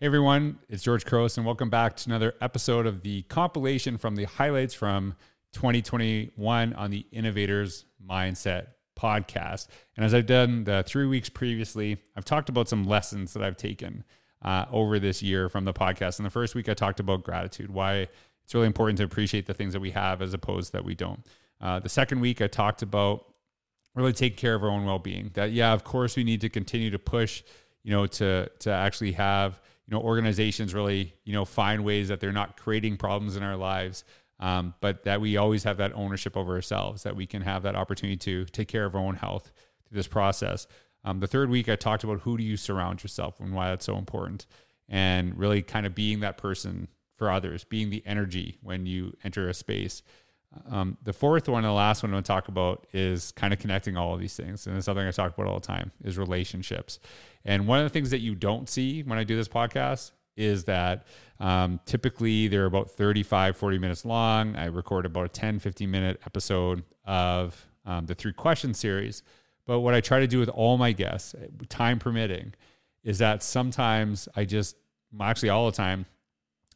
Hey everyone, it's George Couros, and welcome back to another episode of the compilation from the highlights from 2021 on the Innovators Mindset podcast. And as I've done the three weeks previously, I've talked about some lessons that I've taken uh, over this year from the podcast. In the first week, I talked about gratitude, why it's really important to appreciate the things that we have as opposed that we don't. Uh, the second week, I talked about really taking care of our own well-being. That yeah, of course, we need to continue to push, you know, to to actually have you know organizations really you know find ways that they're not creating problems in our lives um, but that we always have that ownership over ourselves that we can have that opportunity to take care of our own health through this process. Um, the third week i talked about who do you surround yourself and why that's so important and really kind of being that person for others being the energy when you enter a space um, the fourth one the last one i'm going to talk about is kind of connecting all of these things and it's something i talk about all the time is relationships and one of the things that you don't see when I do this podcast is that um, typically they're about 35, 40 minutes long. I record about a 10, 15 minute episode of um, the three question series. But what I try to do with all my guests, time permitting, is that sometimes I just, actually all the time,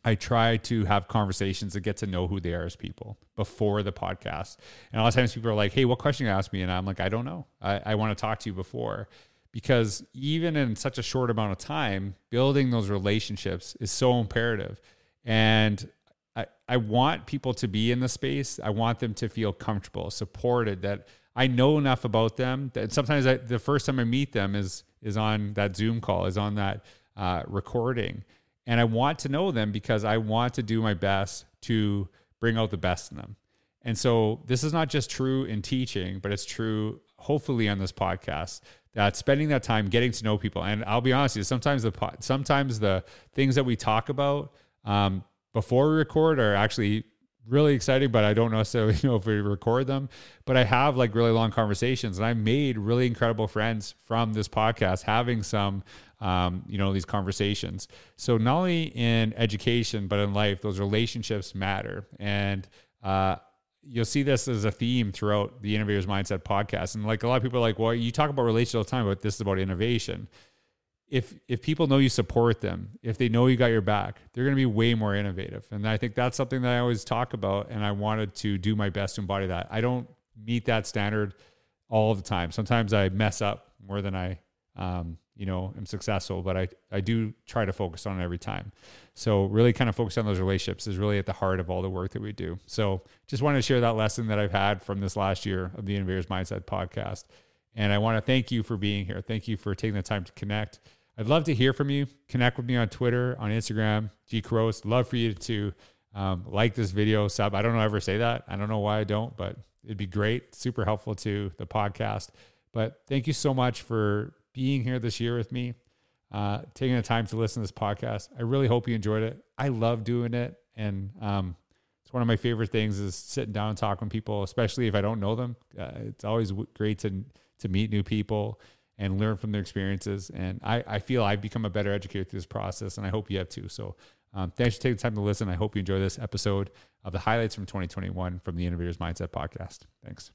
I try to have conversations to get to know who they are as people before the podcast. And a lot of times people are like, hey, what question you ask me? And I'm like, I don't know. I, I want to talk to you before because even in such a short amount of time, building those relationships is so imperative. And I, I want people to be in the space. I want them to feel comfortable, supported, that I know enough about them that sometimes I, the first time I meet them is is on that Zoom call, is on that uh, recording. And I want to know them because I want to do my best to bring out the best in them. And so this is not just true in teaching, but it's true hopefully on this podcast that spending that time getting to know people. And I'll be honest with you, sometimes the sometimes the things that we talk about um, before we record are actually really exciting, but I don't necessarily know if we record them. But I have like really long conversations, and I made really incredible friends from this podcast, having some, um, you know, these conversations. So not only in education, but in life, those relationships matter. And uh, you'll see this as a theme throughout the Innovators Mindset podcast. And like a lot of people are like, well, you talk about relationships all the time, but this is about innovation. If if people know you support them, if they know you got your back, they're going to be way more innovative. And I think that's something that I always talk about. And I wanted to do my best to embody that. I don't meet that standard all the time. Sometimes I mess up more than I um, you know, am successful, but I, I do try to focus on it every time. So really kind of focus on those relationships is really at the heart of all the work that we do. So just wanted to share that lesson that I've had from this last year of the Innovators Mindset podcast. And I want to thank you for being here. Thank you for taking the time to connect. I'd love to hear from you. Connect with me on Twitter, on Instagram, G Couros. Love for you to um, like this video, sub. I don't know ever say that. I don't know why I don't, but it'd be great. Super helpful to the podcast. But thank you so much for being here this year with me, uh, taking the time to listen to this podcast. I really hope you enjoyed it. I love doing it. And um, it's one of my favorite things is sitting down and talking with people, especially if I don't know them. Uh, it's always great to, to meet new people and learn from their experiences. And I, I feel I've become a better educator through this process, and I hope you have too. So um, thanks for taking the time to listen. I hope you enjoy this episode of the highlights from 2021 from the Innovators Mindset podcast. Thanks.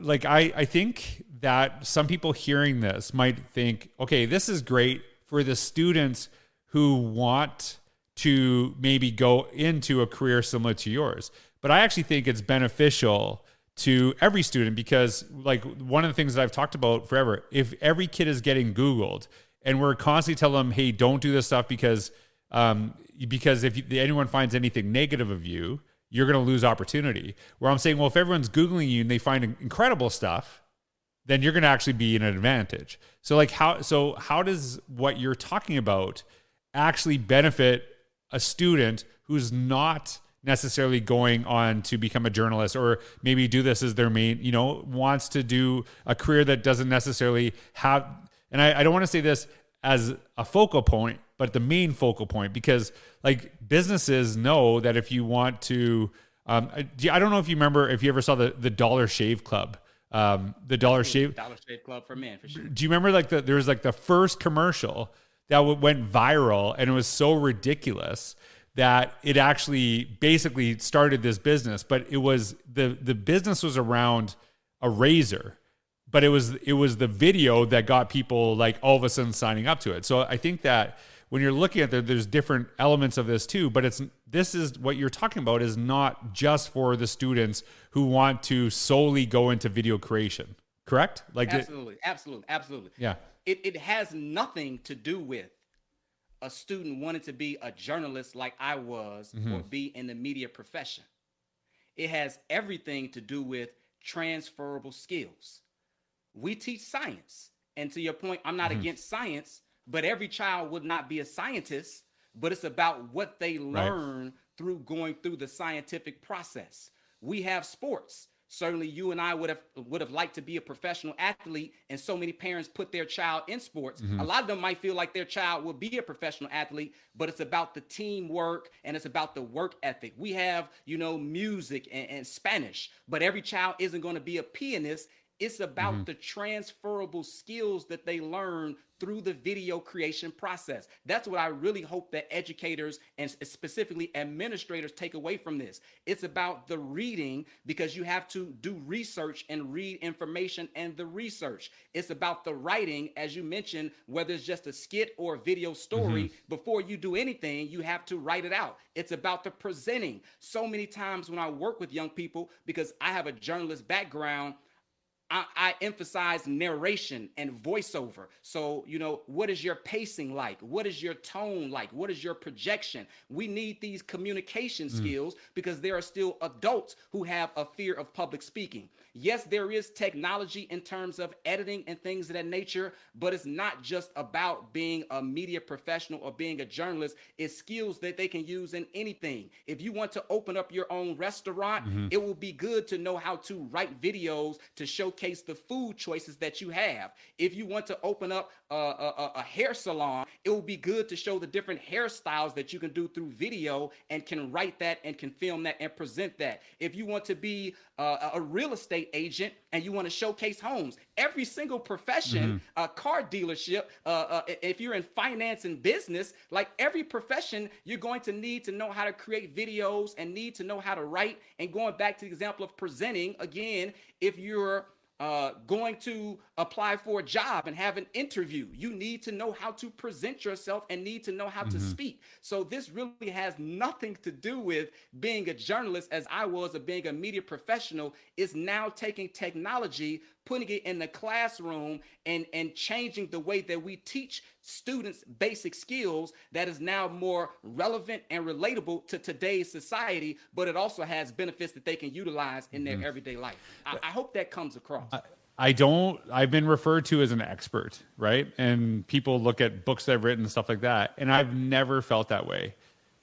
Like I, I think that some people hearing this might think, okay, this is great for the students who want to maybe go into a career similar to yours. But I actually think it's beneficial to every student because like one of the things that I've talked about forever, if every kid is getting Googled and we're constantly telling them, hey, don't do this stuff because um, because if anyone finds anything negative of you, you're going to lose opportunity. Where I'm saying, well, if everyone's Googling you and they find incredible stuff, then you're going to actually be in an advantage. So like how so how does what you're talking about actually benefit a student who's not necessarily going on to become a journalist or maybe do this as their main, you know, wants to do a career that doesn't necessarily have and I, I don't want to say this as a focal point, but the main focal point because like businesses know that if you want to um, I don't know if you remember if you ever saw the the Dollar Shave Club. Um, the Dollar Shave Dollar Shave Club for men for sure. Do you remember like the there was like the first commercial that went viral and it was so ridiculous that it actually basically started this business, but it was the the business was around a razor, but it was it was the video that got people like all of a sudden signing up to it. So I think that when you're looking at there, there's different elements of this too, but it's this is what you're talking about is not just for the students who want to solely go into video creation, correct? Like absolutely, it, absolutely, absolutely. Yeah, it it has nothing to do with a student wanting to be a journalist like I was mm-hmm. or be in the media profession. It has everything to do with transferable skills. We teach science. And to your point, I'm not mm-hmm. against science, but every child would not be a scientist, but it's about what they learn right. through going through the scientific process. We have sports certainly you and I would have would have liked to be a professional athlete and so many parents put their child in sports. Mm-hmm. A lot of them might feel like their child will be a professional athlete, but it's about the teamwork and it's about the work ethic. We have, you know, music and, and Spanish, but every child isn't going to be a pianist it's about mm-hmm. the transferable skills that they learn through the video creation process. That's what I really hope that educators and specifically administrators take away from this. It's about the reading because you have to do research and read information and the research. It's about the writing, as you mentioned, whether it's just a skit or a video story. Mm-hmm. Before you do anything, you have to write it out. It's about the presenting. So many times when I work with young people, because I have a journalist background, I, I, emphasize narration and voiceover. So, you know, what is your pacing like? What is your tone like? What is your projection? We need these communication mm. skills because there are still adults who have a fear of public speaking. Yes, there is technology in terms of editing and things of that nature, but it's not just about being a media professional or being a journalist. It's skills that they can use in anything. If you want to open up your own restaurant, mm-hmm. it will be good to know how to write videos to showcase the food choices that you have. If you want to open up a, a, a hair salon, it will be good to show the different hairstyles that you can do through video and can write that and can film that and present that. If you want to be uh, a real estate agent and you want to showcase homes. Every single profession, a mm-hmm. car dealership, uh, uh, if you're in finance and business, like every profession, you're going to need to know how to create videos and need to know how to write. And going back to the example of presenting, again, if you're uh, going to apply for a job and have an interview. You need to know how to present yourself and need to know how mm-hmm. to speak. So this really has nothing to do with being a journalist, as I was, or being a media professional. Is now taking technology, putting it in the classroom, and and changing the way that we teach students basic skills that is now more relevant and relatable to today's society, but it also has benefits that they can utilize in their mm-hmm. everyday life. I, I, hope that comes across. I, I don't, I've been referred to as an expert, right? And people look at books that I've written and stuff like that. And I've never felt that way.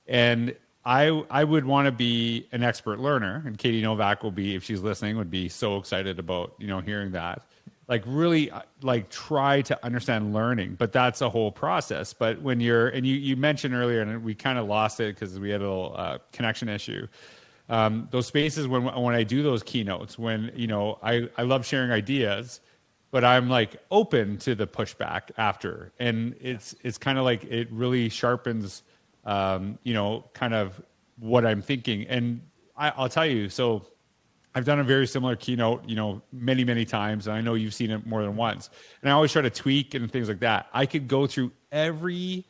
And I, I would want to be an expert learner. And Katie Novak will be, if she's listening, would be so excited about, you know, hearing that. Like really uh, like try to understand learning but that's a whole process. But when you're and you you mentioned earlier and we kind of lost it because we had a little uh, connection issue. Um, those spaces when when i do those keynotes when you know i i love sharing ideas but i'm like open to the pushback after. And it's it's kind of like it really sharpens um, you know kind of what i'm thinking and I, i'll tell you so I've done a very similar keynote, you know, many, many times, and I know you've seen it more than once. And I always try to tweak and things like that. I could go through every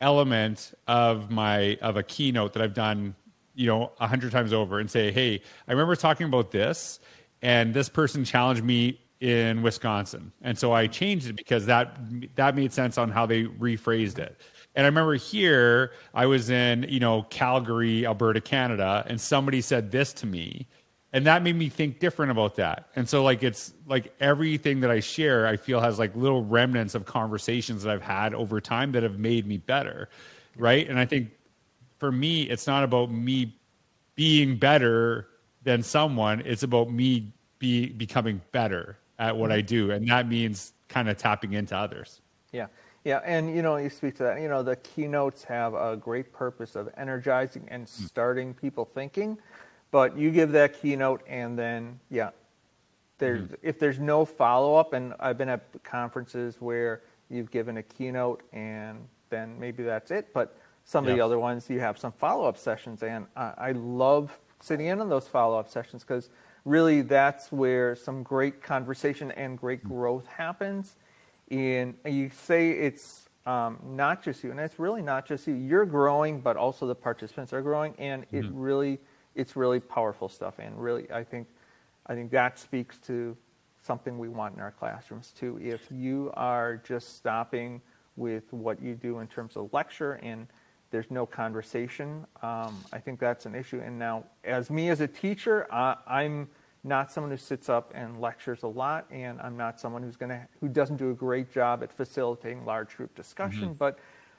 element of my of a keynote that I've done, you know, a hundred times over, and say, "Hey, I remember talking about this, and this person challenged me in Wisconsin, and so I changed it because that that made sense on how they rephrased it." And I remember here, I was in, you know, Calgary, Alberta, Canada, and somebody said this to me and that made me think different about that. And so like it's like everything that i share i feel has like little remnants of conversations that i've had over time that have made me better right? And i think for me it's not about me being better than someone it's about me be becoming better at what i mm-hmm. do and that means kind of tapping into others. Yeah yeah and you know you speak to that you know the keynotes have a great purpose of energizing and hmm. starting people thinking but you give that keynote, and then yeah, there's mm-hmm. if there's no follow up, and I've been at conferences where you've given a keynote, and then maybe that's it. But some of the other ones, you have some follow up sessions. And I, I love sitting in on those follow up sessions because really that's where some great conversation and great growth happens. And you say it's um, not just you, and it's really not just you. You're growing, but also the participants are growing, and mm-hmm. it really, it's really powerful stuff. And really, I think, I think that speaks to something we want in our classrooms too. If you are just stopping with what you do in terms of lecture and there's no conversation, um, I think that's an issue. And now, as me as a teacher, uh, I'm not someone who sits up and lectures a lot, and I'm not someone who's going to who doesn't do a great job at facilitating large group discussion. Mm-hmm. But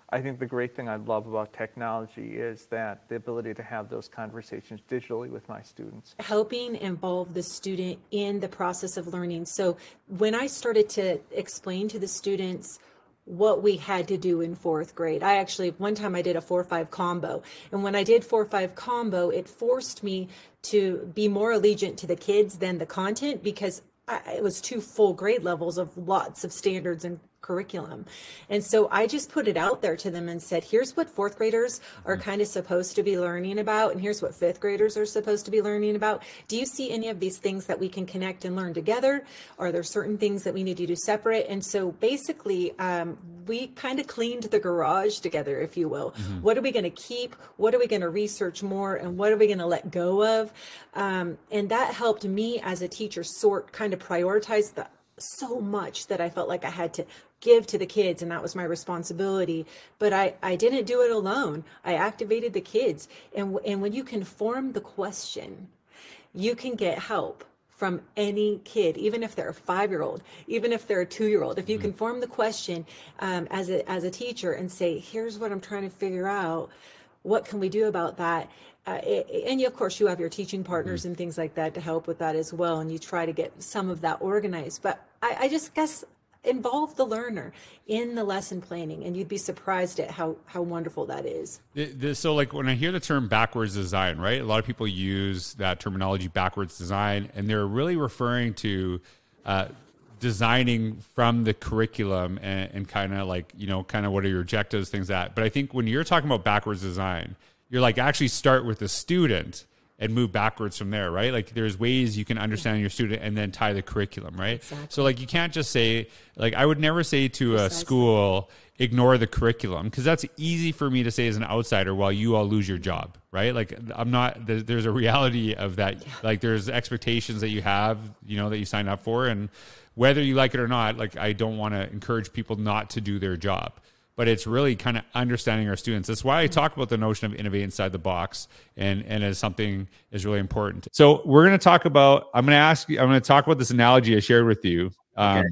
I think the great thing I love about technology is that the ability to have those conversations digitally with my students. Helping involve the student in the process of learning. So when I started to explain to the students what we had to do in fourth grade. I actually, one time I did a four five combo. And when I did four five combo, it forced me to be more allegiant to the kids than the content because I, it was two full grade levels of lots of standards and curriculum. And so I just put it out there to them and said, here's what fourth graders are mm-hmm. kind of supposed to be learning about, and here's what fifth graders are supposed to be learning about. Do you see any of these things that we can connect and learn together? Are there certain things that we need to do separate? And so basically, um, we kind of cleaned the garage together, if you will. Mm-hmm. What are we going to keep? What are we going to research more? And what are we going to let go of? Um, and that helped me as a teacher sort, kind of prioritize the so much that I felt like I had to give to the kids and that was my responsibility. But i i didn't do it alone. I activated the kids. And and when you can form the question you can get help from any kid even if they're a five year old even if they're a two year old if you mm-hmm. can form the question um, as a as a teacher and say here's what i'm trying to figure out. What can we do about that? Uh, and you, of course you have your teaching partners mm-hmm. and things like that to help with that as well and you try to get some of that organized. But I, I just guess involve the learner in the lesson planning and you'd be surprised at how how wonderful that is. So like when i hear the term backwards design right a lot of people use that terminology backwards design and they're really referring to uh, designing from the curriculum and, and kind of like you know kind of what are your objectives things that. But i think when you're talking about backwards design you're like actually start with the student and move backwards from there, right? Like there's ways you can understand your student and then tie the curriculum, right? Exactly. So like you can't just say like I would never say to a school ignore the curriculum because that's easy for me to say as an outsider while you all lose your job, right? Like I'm not there's a reality of that yeah. like there's expectations that you have, you know, that you sign up for and whether you like it or not, like I don't want to encourage people not to do their job but it's really kind of understanding our students. That's why I talk about the notion of innovate inside the box and, and as something is really important. So we're going to talk about, I'm going to ask you, I'm going to talk about this analogy I shared with you. Um, okay.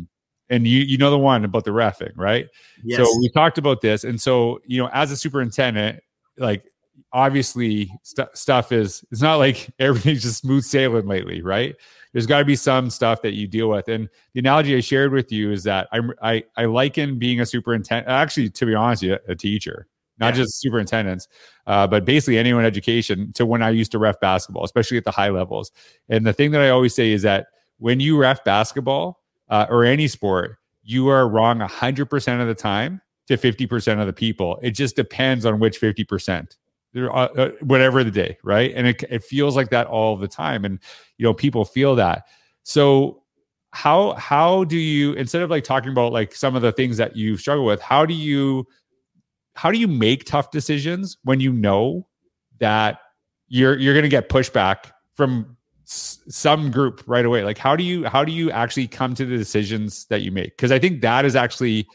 And you, you know, the one about the refing, right? Yes. So we talked about this. And so, you know, as a superintendent, like obviously st- stuff is, it's not like everything's just smooth sailing lately, right? there's got to be some stuff that you deal with. And the analogy I shared with you is that I'm, I, I liken being a superintendent, actually, to be honest, a teacher, not yeah. just superintendents, uh, but basically anyone in education to when I used to ref basketball, especially at the high levels. And the thing that I always say is that when you ref basketball uh, or any sport, you are wrong 100% of the time to 50% of the people. It just depends on which 50%. Uh, uh, whatever the day, right? And it, it feels like that all the time, and you know people feel that. So how how do you instead of like talking about like some of the things that you struggle with, how do you how do you make tough decisions when you know that you're you're going to get pushback from some group right away like how do you how do you actually come to the decisions that you make because i think that is actually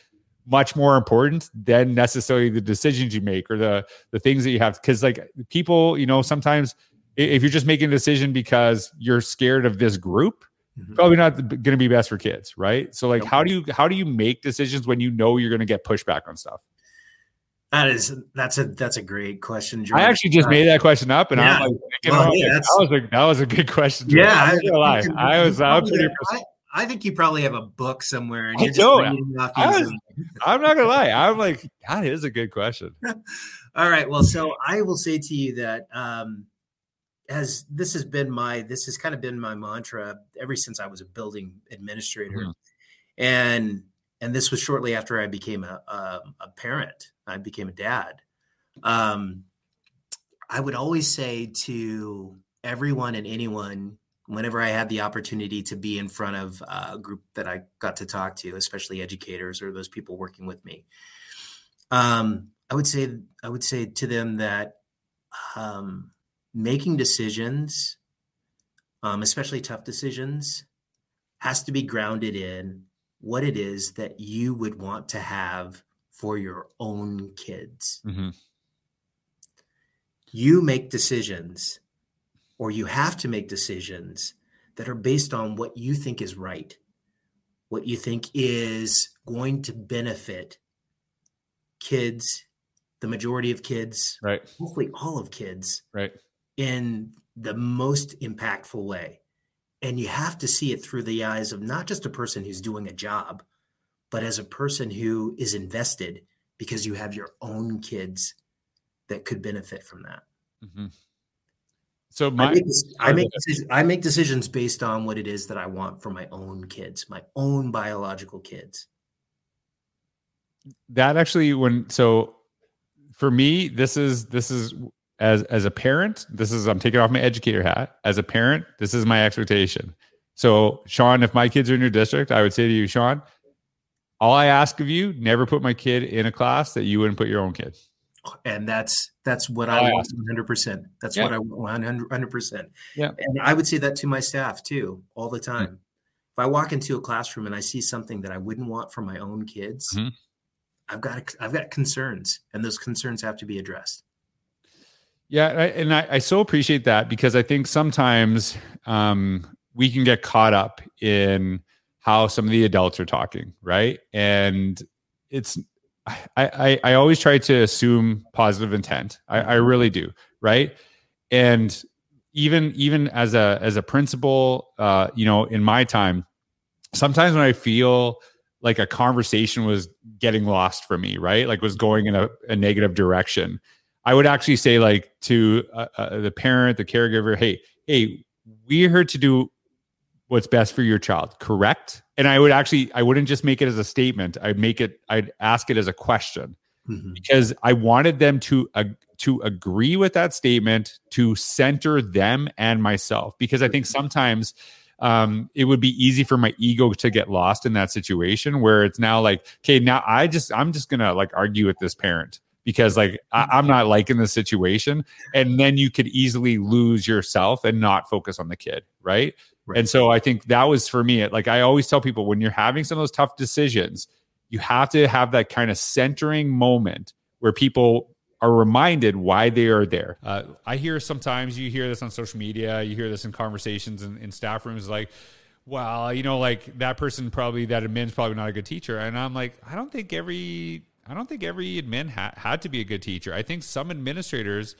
much more important than necessarily the decisions you make or the the things that you have because like people you know sometimes if you're just making a decision because you're scared of this group mm-hmm. probably not going to be best for kids right so like how do you how do you make decisions when you know you're going to get pushback on stuff that is that's a that's a great question. George. I actually just uh, made that question up, and yeah. I'm like, well, yeah, that was a that was a good question. Yeah, I'm I. I was I was pretty. I, I think you probably have a book somewhere. And you're just I was, I'm not gonna lie. I'm like, that is a good question. All right. Well, so I will say to you that um, as this has been my this has kind of been my mantra ever since I was a building administrator, mm-hmm. and and this was shortly after I became a, a, a parent. I became a dad. Um, I would always say to everyone and anyone, whenever I had the opportunity to be in front of a group that I got to talk to, especially educators or those people working with me, um, I would say I would say to them that um, making decisions, um, especially tough decisions, has to be grounded in what it is that you would want to have for your own kids. Mm-hmm. You make decisions, or you have to make decisions that are based on what you think is right, what you think is going to benefit kids, the majority of kids, Right. hopefully all of kids, Right. in the most impactful way. And you have to see it through the eyes of not just a person who's doing a job, but as a person who is invested because you have your own kids that could benefit from that. Mm-hmm. So I my make, I, make decisions, I make decisions based on what it is that I want for my own kids, my own biological kids. that actually when so for me this is this is as as a parent this is i'm taking off my educator hat. As a parent this is my expectation. So shaun if my kids are in your district i would say to you shaun all i ask of you never put my kid in a class that you wouldn't put your own kid. And that's that's what Oh, I yeah. want 100%. That's Yeah. what I want 100%. Yeah. And I would say that to my staff too, all the time. If I walk into a classroom and I see something that I wouldn't want for my own kids, Mhm. I've got I've got concerns, and those concerns have to be addressed. Yeah, and I, and I, I so appreciate that because I think sometimes um, we can get caught up in how some of the adults are talking, right? And it's I I, always try to assume positive intent. I, I really do, right? And even even as a as a principal, uh, you know, in my time, sometimes when I feel like a conversation was getting lost for me, right? Like was going in a, a negative direction. I would actually say like to uh, uh, the parent, the caregiver, hey, hey, we're here to do what's best for your child, correct? And I would actually, I wouldn't just make it as a statement. I'd make it, I'd ask it as a question Mhm. because I wanted them to uh, to agree with that statement to center them and myself. Because I think sometimes um, it would be easy for my ego to get lost in that situation where it's now like okay now I just I'm just gonna like argue with this parent because like I, I'm not liking the situation. And then you could easily lose yourself and not focus on the kid right Right. and so I think that was for me. Like I always tell people, when you're having some of those tough decisions, you have to have that kind of centering moment where people are reminded why they are there. Uh, I hear sometimes you hear this on social media, you hear this in conversations in, in staff rooms, like, well, you know, like that person probably that admin's probably not a good teacher, and I'm like, I don't think every I don't think every admin ha- had to be a good teacher. I think some administrators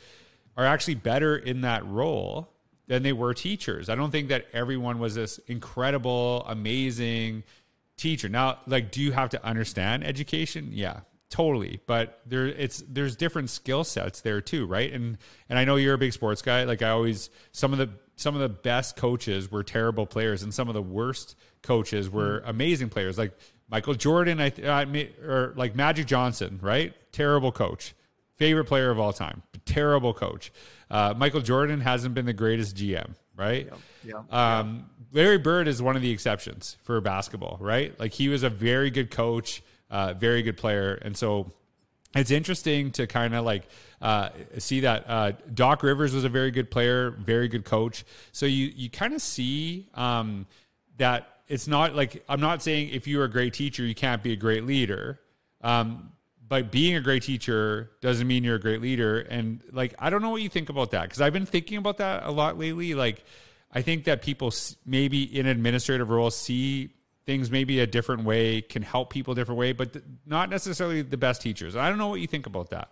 are actually better in that role than they were teachers. I don't think that everyone was this incredible, amazing teacher. Now, like, do you have to understand education? Yeah, totally. But there, it's there's different skill sets there too, right? And and I know you're a big sports guy. Like I always, some of the some of the best coaches were terrible players, and some of the worst coaches were mm-hmm. amazing players. Like Michael Jordan, I, I or like Magic Johnson, right? Terrible coach favorite player of all time, terrible coach. Uh, Michael Jordan hasn't been the greatest GM, right? Yeah. Um, Larry Bird is one of the exceptions for basketball, right? Like he was a very good coach, uh, very good player, and so it's interesting to kind of like uh, see that uh, Doc Rivers was a very good player, very good coach. So you you kind of see um, that it's not like I'm not saying if you're a great teacher you can't be a great leader. Um, but being a great teacher doesn't mean you're a great leader. And like, I don't know what you think about that because I've been thinking about that a lot lately. Like, I think that people maybe in administrative roles see things maybe a different way, can help people a different way, but th- not necessarily the best teachers. I don't know what you think about that.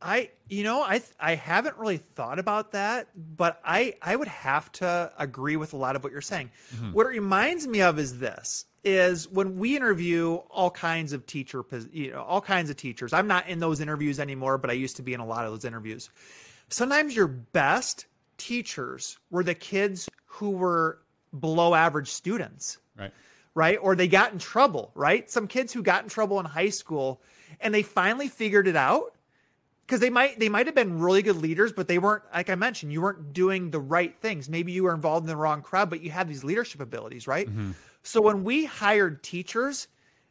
I you know I th- I haven't really thought about that, but I I would have to agree with a lot of what you're saying. Mm-hmm. What it reminds me of is this is when we interview all kinds of teacher you know all kinds of teachers. I'm not in those interviews anymore, but I used to be in a lot of those interviews. Sometimes your best teachers were the kids who were below average students Right. right? Or they got in trouble, right? Some kids who got in trouble in high school and they finally figured it out because they might they might have been really good leaders, but they weren't like I mentioned, you weren't doing the right things. Maybe you were involved in the wrong crowd, but you had these leadership abilities, right? Mm-hmm. So when we hired teachers,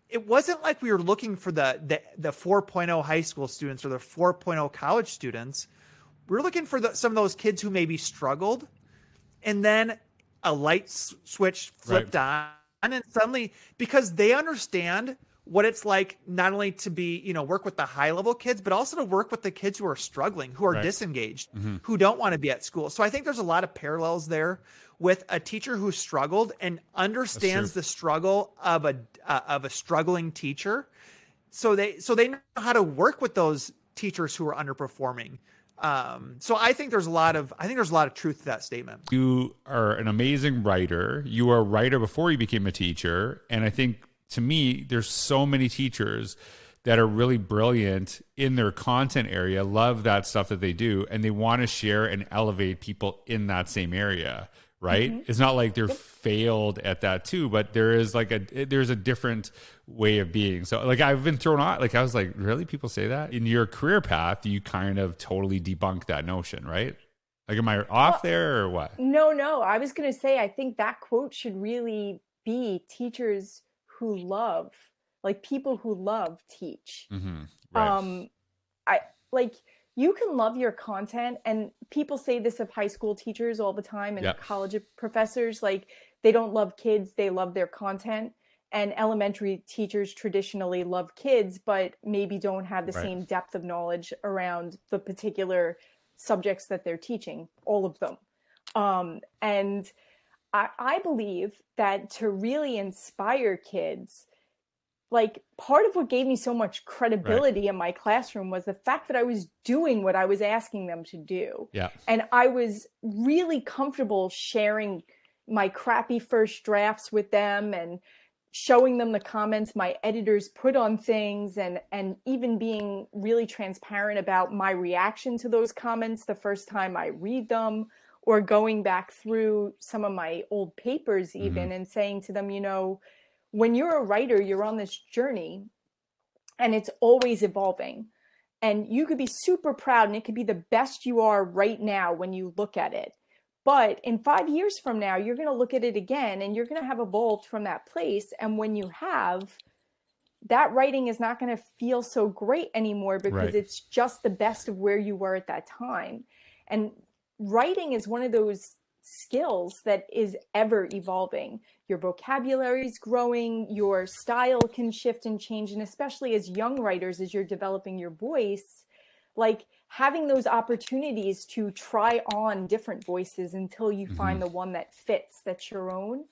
it wasn't like we were looking for the the, the 4.0 high school students or the 4.0 college students. We are looking for the, some of those kids who maybe struggled, and then a light switch flipped right. on, and suddenly because they understand what it's like not only to be you know work with the high level kids but also to work with the kids who are struggling who are right. disengaged mm-hmm. who don't want to be at school so i think there's a lot of parallels there with a teacher who struggled and understands the struggle of a uh, of a struggling teacher so they so they know how to work with those teachers who are underperforming um, so I think there's a lot of I think there's a lot of truth to that statement. You are an amazing writer. You were a writer before you became a teacher, and I think to me, there's so many teachers that are really brilliant in their content area, love that stuff that they do, and they want to share and elevate people in that same area. Right? Mm-hmm. It's not like they're failed at that too, but there is like a there's a different way of being. So like I've been thrown out. Like I was like, really? People say that in your career path? You kind of totally debunk that notion, right? Like, am I off well, there or what? No, no. I was going to say, I think that quote should really be teachers who love like people who love teach mm-hmm. right. um i like you can love your content and people say this of high school teachers all the time and yep. college professors like they don't love kids they love their content and elementary teachers traditionally love kids but maybe don't have the right. same depth of knowledge around the particular subjects that they're teaching all of them um, and I, I believe that to really inspire kids, like part of what gave me so much credibility right. in my classroom was the fact that I was doing what I was asking them to do. Yeah. And I was really comfortable sharing my crappy first drafts with them and showing them the comments my editors put on things and and even being really transparent about my reaction to those comments the first time I read them or going back through some of my old papers even mm-hmm. and saying to them you know when you're a writer you're on this journey and it's always evolving and you could be super proud and it could be the best you are right now when you look at it but in 5 years from now you're going to look at it again and you're going to have evolved from that place and when you have that writing is not going to feel so great anymore because right. it's just the best of where you were at that time and writing is one of those skills that is ever evolving. Your vocabulary is growing, your style can shift and change. And especially as young writers, as you're developing your voice, like having those opportunities to try on different voices until you mm-hmm. find the one that fits, that's your own.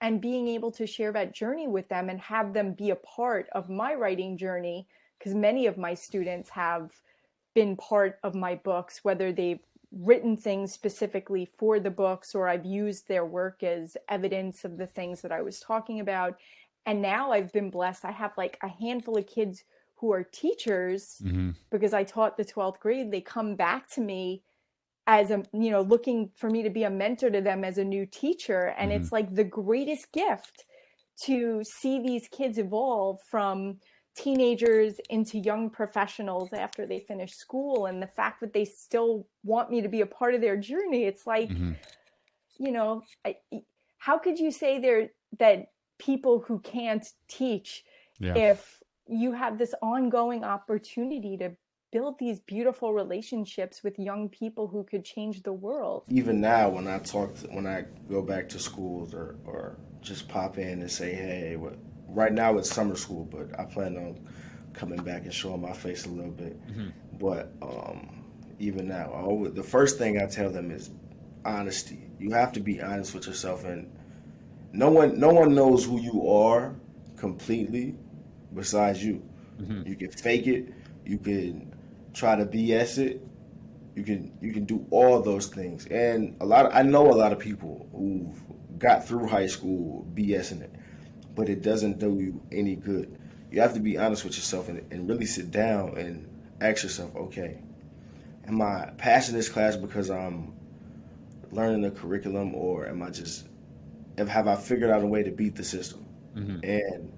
And being able to share that journey with them and have them be a part of my writing journey, because many of my students have been part of my books, whether they've written things specifically for the books or I've used their work as evidence of the things that I was talking about. And now I've been blessed. I have like a handful of kids who are teachers mm-hmm. because I taught the 12th grade. They come back to me as a, you know, looking for me to be a mentor to them as a new teacher. And mm-hmm. it's like the greatest gift to see these kids evolve from teenagers into young professionals after they finish school and the fact that they still want me to be a part of their journey it's like mm-hmm. you know I, how could you say there that people who can't teach yeah. if you have this ongoing opportunity to build these beautiful relationships with young people who could change the world even now when i talk to, when i go back to schools or or just pop in and say hey what right now it's summer school, but I plan on coming back and showing my face a little bit. Mm-hmm. But um, even now, always, the first thing I tell them is honesty. You have to be honest with yourself, and no one no one knows who you are completely besides you. Mm-hmm. You can fake it. You can try to BS it. You can you can do all those things, and a lot. Of, I know a lot of people who've got through high school BSing it but it doesn't do you any good. You have to be honest with yourself and, and really sit down and ask yourself, okay, am I passing this class because I'm learning the curriculum, or am I just have I figured out a way to beat the system? Mm-hmm. And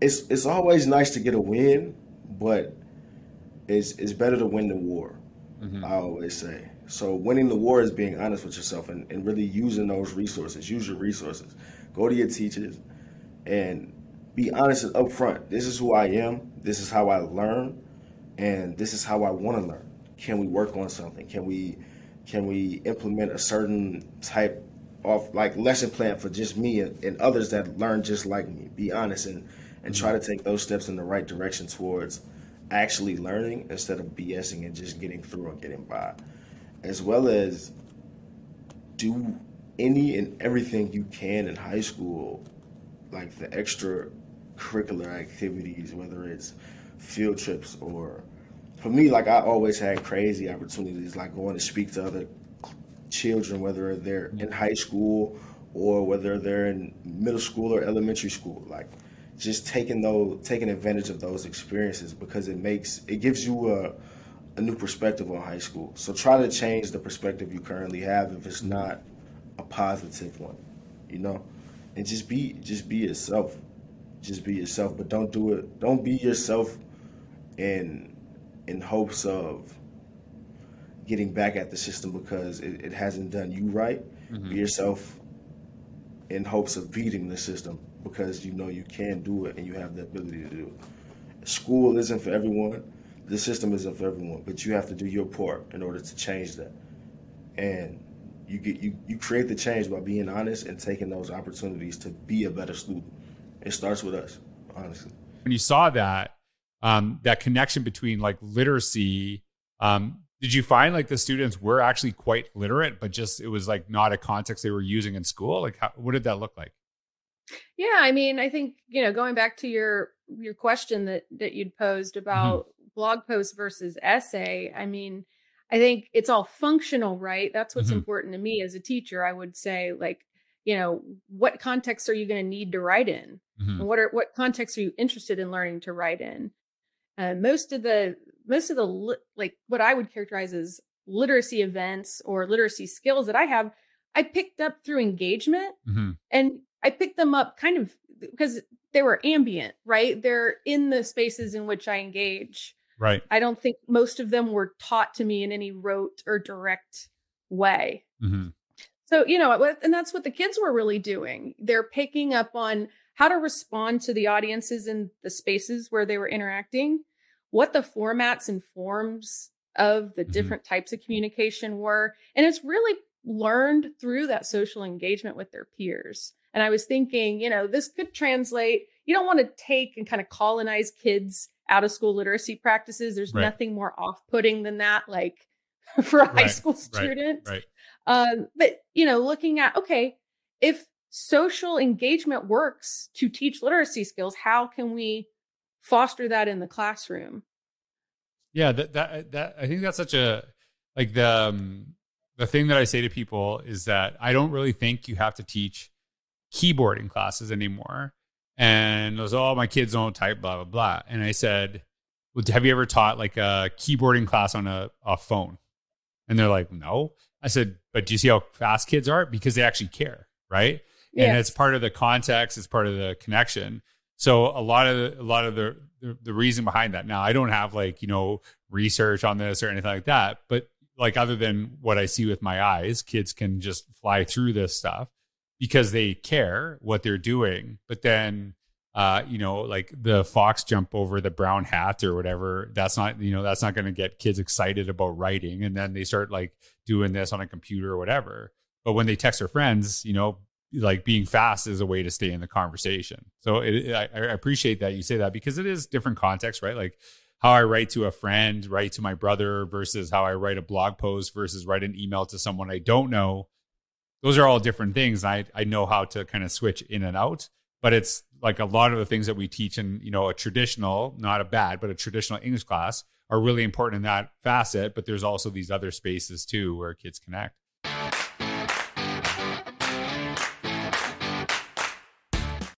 it's it's always nice to get a win, but is it's better to win the war. Mm-hmm. I always say. So winning the war is being honest with yourself and, and really using those resources. Use your resources. Go to your teachers and be honest and upfront. This is who I am. This is how I learn, and this is how I want to learn. Can we work on something? Can we can we implement a certain type of like lesson plan for just me and, and others that learn just like me? Be honest and and try to take those steps in the right direction towards actually learning instead of BSing and just getting through and getting by, as well as do any and everything you can in high school, like the extra curricular activities, whether it's field trips or for me, like I always had crazy opportunities, like going to speak to other children, whether they're in high school or whether they're in middle school or elementary school. Like just taking those taking advantage of those experiences because it makes it gives you a a new perspective on high school. So try to change the perspective you currently have if it's not a positive one, you know, and just be just be yourself, just be yourself, but don't do it. Don't be yourself in in hopes of getting back at the system because it, it hasn't done you right. Mm-hmm. Be yourself in hopes of beating the system because you know you can do it and you have the ability to do it. School isn't for everyone. The system isn't for everyone, but you have to do your part in order to change that. And you get you, you create the change by being honest and taking those opportunities to be a better student. It starts with us, honestly. When you saw that, um, that connection between like literacy, um, did you find like the students were actually quite literate, but just it was like not a context they were using in school? Like, how, what did that look like? Yeah, I mean, I think you know, going back to your your question that that you'd posed mm-hmm. about mm-hmm. blog post versus essay. I mean, I think it's all functional, right? That's what's mm-hmm. important to me as a teacher. I would say, like, you know, what context are you going to need to write in? Mm-hmm. And what are what context are you interested in learning to write in? Uh, most of the most of the li- like what I would characterize as literacy events or literacy skills that I have, I picked up through engagement, mm-hmm. and I picked them up kind of because they were ambient, right? They're in the spaces in which I engage. Right. I don't think most of them were taught to me in any rote or direct way. Mm-hmm. So, you know, and that's what the kids were really doing. They're picking up on how to respond to the audiences in the spaces where they were interacting, what the formats and forms of the mm-hmm. different types of communication were. And it's really learned through that social engagement with their peers. And I was thinking, you know, this could translate. You don't want to take and kind of colonize kids out of school literacy practices. There's right. nothing more off putting than that, like for a right. high school student. Right. Um, but, you know, looking at, okay, if social engagement works to teach literacy skills, how can we foster that in the classroom? Yeah, that, that, that, I think that's such a, like the, um, the thing that I say to people is that I don't really think you have to teach keyboarding classes anymore. And it was, oh, my kids don't type, blah, blah, blah. And I said, well, have you ever taught like a keyboarding class on a, a phone? And they're like, no. I said, but do you see how fast kids are? Because they actually care, right? Yes. And it's part of the context, it's part of the connection. So a lot of the, a lot of the, the the reason behind that. Now I don't have like you know research on this or anything like that, but like other than what I see with my eyes, kids can just fly through this stuff because they care what they're doing. But then, uh, you know, like the fox jump over the brown hat or whatever, that's not, you know, that's not going to get kids excited about writing. And then they start like doing this on a computer or whatever. But when they text their friends, you know, like being fast is a way to stay in the conversation. So it, I, I appreciate that you say that because it is different context, right? Like how I write to a friend, write to my brother versus how I write a blog post versus write an email to someone I don't know those are all different things. I I know how to kind of switch in and out, but it's like a lot of the things that we teach in you know a traditional, not a bad, but a traditional English class are really important in that facet. But there's also these other spaces too where kids connect.